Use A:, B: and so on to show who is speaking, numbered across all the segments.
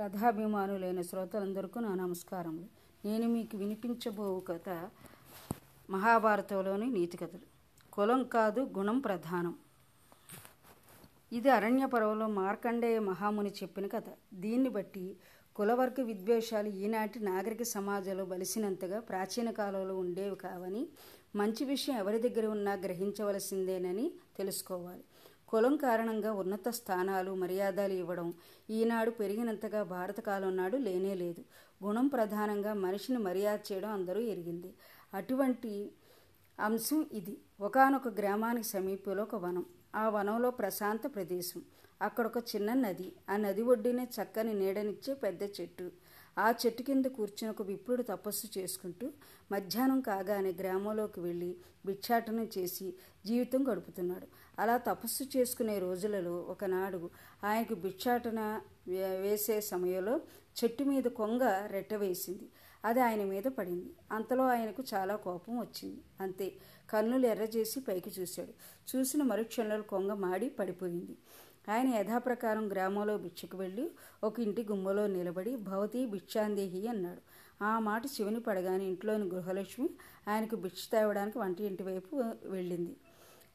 A: కథాభిమానులైన శ్రోతలందరికీ నా నమస్కారములు. నేను మీకు వినిపించబో కథ మహాభారతంలోని నీతి కథలు. కులం కాదు గుణం ప్రధానం. ఇది అరణ్య పర్వంలో మార్కండేయ మహాముని చెప్పిన కథ. దీన్ని బట్టి కులవర్గ విద్వేషాలు ఈనాటి నాగరిక సమాజంలో బలిసినంతగా ప్రాచీన కాలంలో ఉండేవి కావని మంచి విషయం ఎవరి దగ్గర ఉన్నా గ్రహించవలసిందేనని తెలుసుకోవాలి. కులం కారణంగా ఉన్నత స్థానాలు మర్యాదలు ఇవ్వడం ఈనాడు పెరిగినంతగా భారత కాలం నాడు లేనే లేదు. గుణం ప్రధానంగా మనిషిని మర్యాద చేయడం అందరూ ఎరిగింది. అటువంటి అంశం ఇది. ఒకనొక గ్రామానికి సమీపంలో ఒక వనం. ఆ వనంలో ప్రశాంత ప్రదేశం. అక్కడ ఒక చిన్న నది. ఆ నది ఒడ్డునే చక్కని నీడనిచ్చే పెద్ద చెట్టు. ఆ చెట్టు కింద కూర్చుని ఒక విప్రుడు తపస్సు చేసుకుంటూ మధ్యాహ్నం కాగానే గ్రామంలోకి వెళ్ళి భిక్షాటనం చేసి జీవితం గడుపుతున్నాడు. అలా తపస్సు చేసుకునే రోజులలో ఒకనాడు ఆయనకు భిక్షాటన వేసే సమయంలో చెట్టు మీద కొంగ రెట్టవేసింది అది ఆయన మీద పడింది. అంతలో ఆయనకు చాలా కోపం వచ్చింది. అంతే. కన్నులు ఎర్రజేసి పైకి చూశాడు. చూసిన మరుక్షణంలో కొంగ మాడి పడిపోయింది. ఆయన యథాప్రకారం గ్రామంలో భిక్షకు వెళ్ళి ఒక ఇంటి గుమ్మలో నిలబడి భవతి భిక్షాందేహి అన్నాడు. ఆ మాట శివుని పడగానే ఇంట్లోని గృహలక్ష్మి ఆయనకు భిక్ష తేవడానికి వంటి ఇంటి వైపు వెళ్ళింది.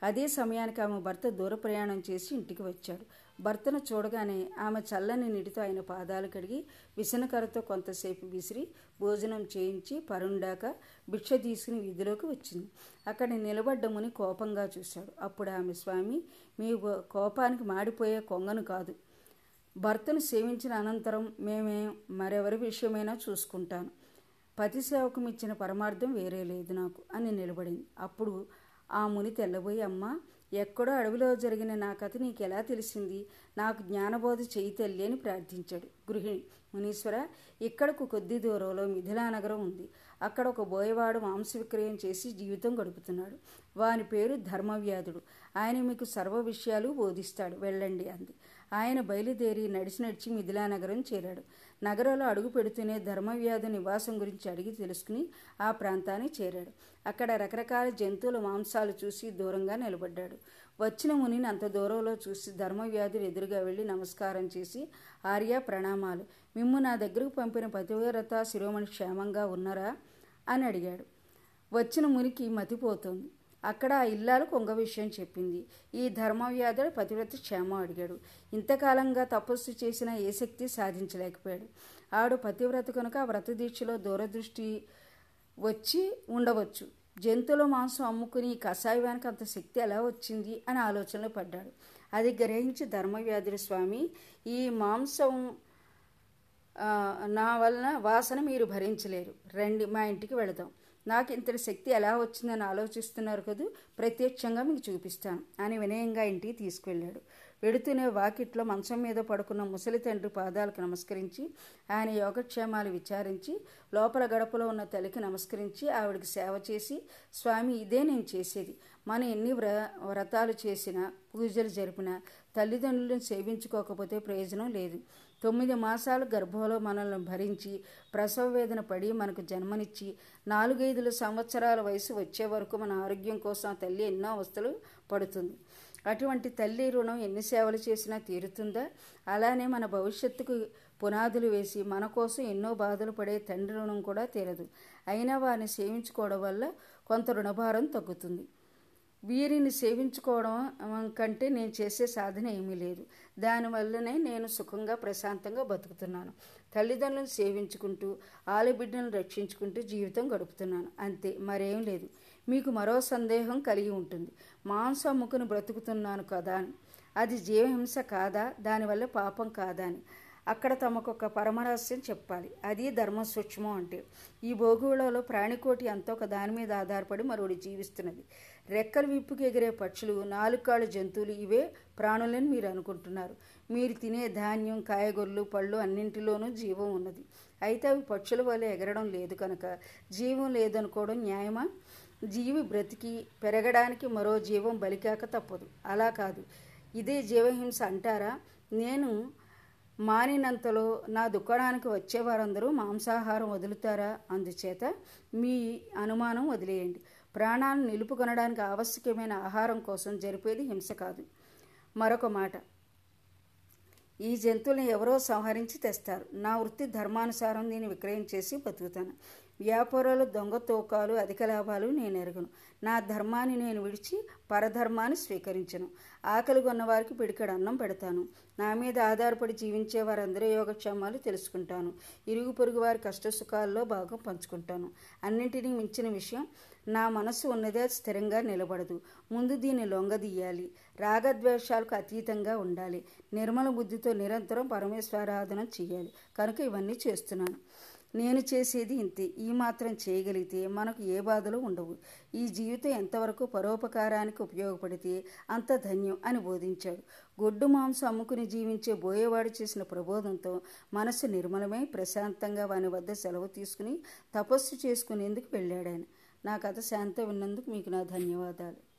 A: అదే సమయానికి ఆమె భర్త దూర ప్రయాణం చేసి ఇంటికి వచ్చాడు. భర్తను చూడగానే ఆమె చల్లని నీటితో ఆయన పాదాలు కడిగి విసనకరతో కొంతసేపు విసిరి భోజనం చేయించి పరుండాక భిక్ష తీసుకుని వీధిలోకి వచ్చింది. అక్కడ నిలబడ్డ ముని కోపంగా చూశాడు. అప్పుడు ఆమె స్వామి మీ కోపానికి మాడిపోయే కొంగను కాదు. భర్తను సేవించిన అనంతరం మేమే మరెవరి విషయమైనా చూసుకుంటాను. పతి సేవకు ఇచ్చిన పరమార్థం వేరే లేదు నాకు అని నిలబడింది. అప్పుడు ఆ ముని తెల్లబోయి అమ్మ ఎక్కడో అడవిలో జరిగిన నా కథ నీకు ఎలా తెలిసింది? నాకు జ్ఞానబోధ చేయి తల్లి అని ప్రార్థించాడు గృహిణి. మునీశ్వర ఇక్కడకు కొద్ది దూరంలో మిథిలా నగరం ఉంది. అక్కడ ఒక బోయవాడు మాంస విక్రయం చేసి జీవితం గడుపుతున్నాడు. వాని పేరు ధర్మవ్యాధుడు. ఆయన మీకు సర్వ విషయాలు బోధిస్తాడు. వెళ్ళండి అంది. ఆయన బయలుదేరి నడిచి నడిచి మిథిలా నగరం చేరాడు. నగరంలో అడుగు పెడుతూనే ధర్మవ్యాధి నివాసం గురించి అడిగి తెలుసుకుని ఆ ప్రాంతానికి చేరాడు. అక్కడ రకరకాల జంతువుల మాంసాలు చూసి దూరంగా నిలబడ్డాడు. వచ్చిన మునిని అంత దూరంలో చూసి ధర్మవ్యాధులు ఎదురుగా వెళ్ళి నమస్కారం చేసి ఆర్య ప్రణామాలు. మిమ్ము నా దగ్గరకు పంపిన పతివ్రత శిరోమణి క్షేమంగా ఉన్నారా? అని అడిగాడు. వచ్చిన మునికి మతిపోతుంది. అక్కడ ఆ ఇల్లాలు కొంగ విషయం చెప్పింది. ఈ ధర్మవ్యాధుడు పతివ్రత క్షేమం అడిగాడు. ఇంతకాలంగా తపస్సు చేసిన ఏ శక్తి సాధించలేకపోయాడు. ఆడు పతివ్రత కనుక వ్రత దీక్షలో దూరదృష్టి వచ్చి ఉండవచ్చు. జంతువుల మాంసం అమ్ముకుని ఈ కషాయానికి అంత శక్తి ఎలా వచ్చింది అని ఆలోచనలో పడ్డాడు. అది గ్రహించి ధర్మవ్యాధుడు స్వామి ఈ మాంసం నా వలన వాసన మీరు భరించలేరు. రండి మా ఇంటికి వెళదాం. నాకు ఇంతటి శక్తి ఎలా వచ్చిందని ఆలోచిస్తున్నారు కదూ? ప్రత్యక్షంగా మీకు చూపిస్తాను. అని వినయంగా ఇంటికి తీసుకువెళ్ళాడు వెడుతూనే వాకిట్లో మంచం మీద పడుకున్న ముసలి తండ్రి పాదాలకు నమస్కరించి ఆయన యోగక్షేమాలు విచారించి లోపల గడపలో ఉన్న తల్లికి నమస్కరించి ఆవిడికి సేవ చేసి స్వామి ఇదే నేను చేసేది. మనం ఎన్ని వ్ర వ్రతాలు చేసినా పూజలు జరిపినా తల్లిదండ్రులను సేవించుకోకపోతే ప్రయోజనం లేదు. తొమ్మిది మాసాలు గర్భంలో మనల్ని భరించి ప్రసవ వేదన పడి మనకు జన్మనిచ్చి నాలుగైదు సంవత్సరాల వయసు వచ్చే వరకు మన ఆరోగ్యం కోసం తల్లి ఎన్నో అవస్థలు పడుతుంది. అటువంటి తల్లి రుణం ఎన్ని సేవలు చేసినా తీరుతుందా? అలానే మన భవిష్యత్తుకు పునాదులు వేసి మన కోసం ఎన్నో బాధలు పడే తండ్రి రుణం కూడా తీరదు. అయినా వారిని సేవించుకోవడం వల్ల కొంత రుణభారం తగ్గుతుంది. వీరిని సేవించుకోవడం కంటే నేను చేసే సాధన ఏమీ లేదు. దానివల్లనే నేను సుఖంగా ప్రశాంతంగా బతుకుతున్నాను. తల్లిదండ్రులను సేవించుకుంటూ ఆలబిడ్డలను రక్షించుకుంటూ జీవితం గడుపుతున్నాను. అంతే మరేం లేదు. మీకు మరో సందేహం కలిగి ఉంటుంది. మాంసం అమ్ముకుని బ్రతుకుతున్నాను కదా అని. అది జీవహింస కాదా? దానివల్ల పాపం కాదా అని. అక్కడ తమకు ఒక పరమరహస్యం చెప్పాలి. అది ధర్మ సూక్ష్మం అంటే. ఈ భోగులలో ప్రాణికోటి ఎంతో ఒక దాని మీద ఆధారపడి మరొకటి జీవిస్తున్నది. రెక్కలు విప్పుకి ఎగిరే పక్షులు నాలుకాళ్ళ జంతువులు ఇవే ప్రాణులని మీరు అనుకుంటున్నారు. మీరు తినే ధాన్యం కాయగూరలు పళ్ళు అన్నింటిలోనూ జీవం ఉన్నది. అయితే అవి పక్షుల వల్ల ఎగరడం లేదు కనుక జీవం లేదనుకోవడం న్యాయమా? జీవి బ్రతికి పెరగడానికి మరో జీవం బలికాక తప్పదు. అలా కాదు. ఇదే జీవహింస అంటారా? నేను మానినంతలో నా దుకాణానికి వచ్చేవారందరూ మాంసాహారం వదులుతారా? అందుచేత మీ అనుమానం వదిలేయండి. ప్రాణాలను నిలుపుకొనడానికి ఆవశ్యకమైన ఆహారం కోసం జరిపేది హింస కాదు. మరొక మాట. ఈ జంతువులను ఎవరో సంహరించి తెస్తారు. నా వృత్తి ధర్మానుసారం దీన్ని విక్రయం చేసి బతుకుతాను. వ్యాపారాలు దొంగ తూకాలు అధిక లాభాలు నేను ఎరగను. నా ధర్మాన్ని నేను విడిచి పరధర్మాన్ని స్వీకరించను. ఆకలి కొన్నవారికి పిడికడ అన్నం పెడతాను. నా మీద ఆధారపడి జీవించే వారందరి యోగక్షేమాలు తెలుసుకుంటాను. ఇరుగు పొరుగు వారి కష్టసుఖాల్లో భాగం పంచుకుంటాను. అన్నింటినీ మించిన విషయం నా మనసు ఉన్నదే స్థిరంగా నిలబడదు. ముందు దీన్ని లొంగదీయాలి. రాగద్వేషాలకు అతీతంగా ఉండాలి. నిర్మల బుద్ధితో నిరంతరం పరమేశ్వరాధన చేయాలి. కనుక ఇవన్నీ చేస్తున్నాను. నేను చేసేది ఇంతే. ఈ మాత్రం చేయగలిగితే మనకు ఏ బాధలు ఉండవు. ఈ జీవితం ఎంతవరకు పరోపకారానికి ఉపయోగపడితే అంత ధన్యం అని బోధించాడు. గొడ్డు మాంసం అమ్ముకుని జీవించే బోయేవాడు చేసిన ప్రబోధంతో మనసు నిర్మలమై ప్రశాంతంగా వాని వద్ద సెలవు తీసుకుని తపస్సు చేసుకునేందుకు వెళ్ళాడాను నా కథ శాంతం విన్నందుకు మీకు నా ధన్యవాదాలు.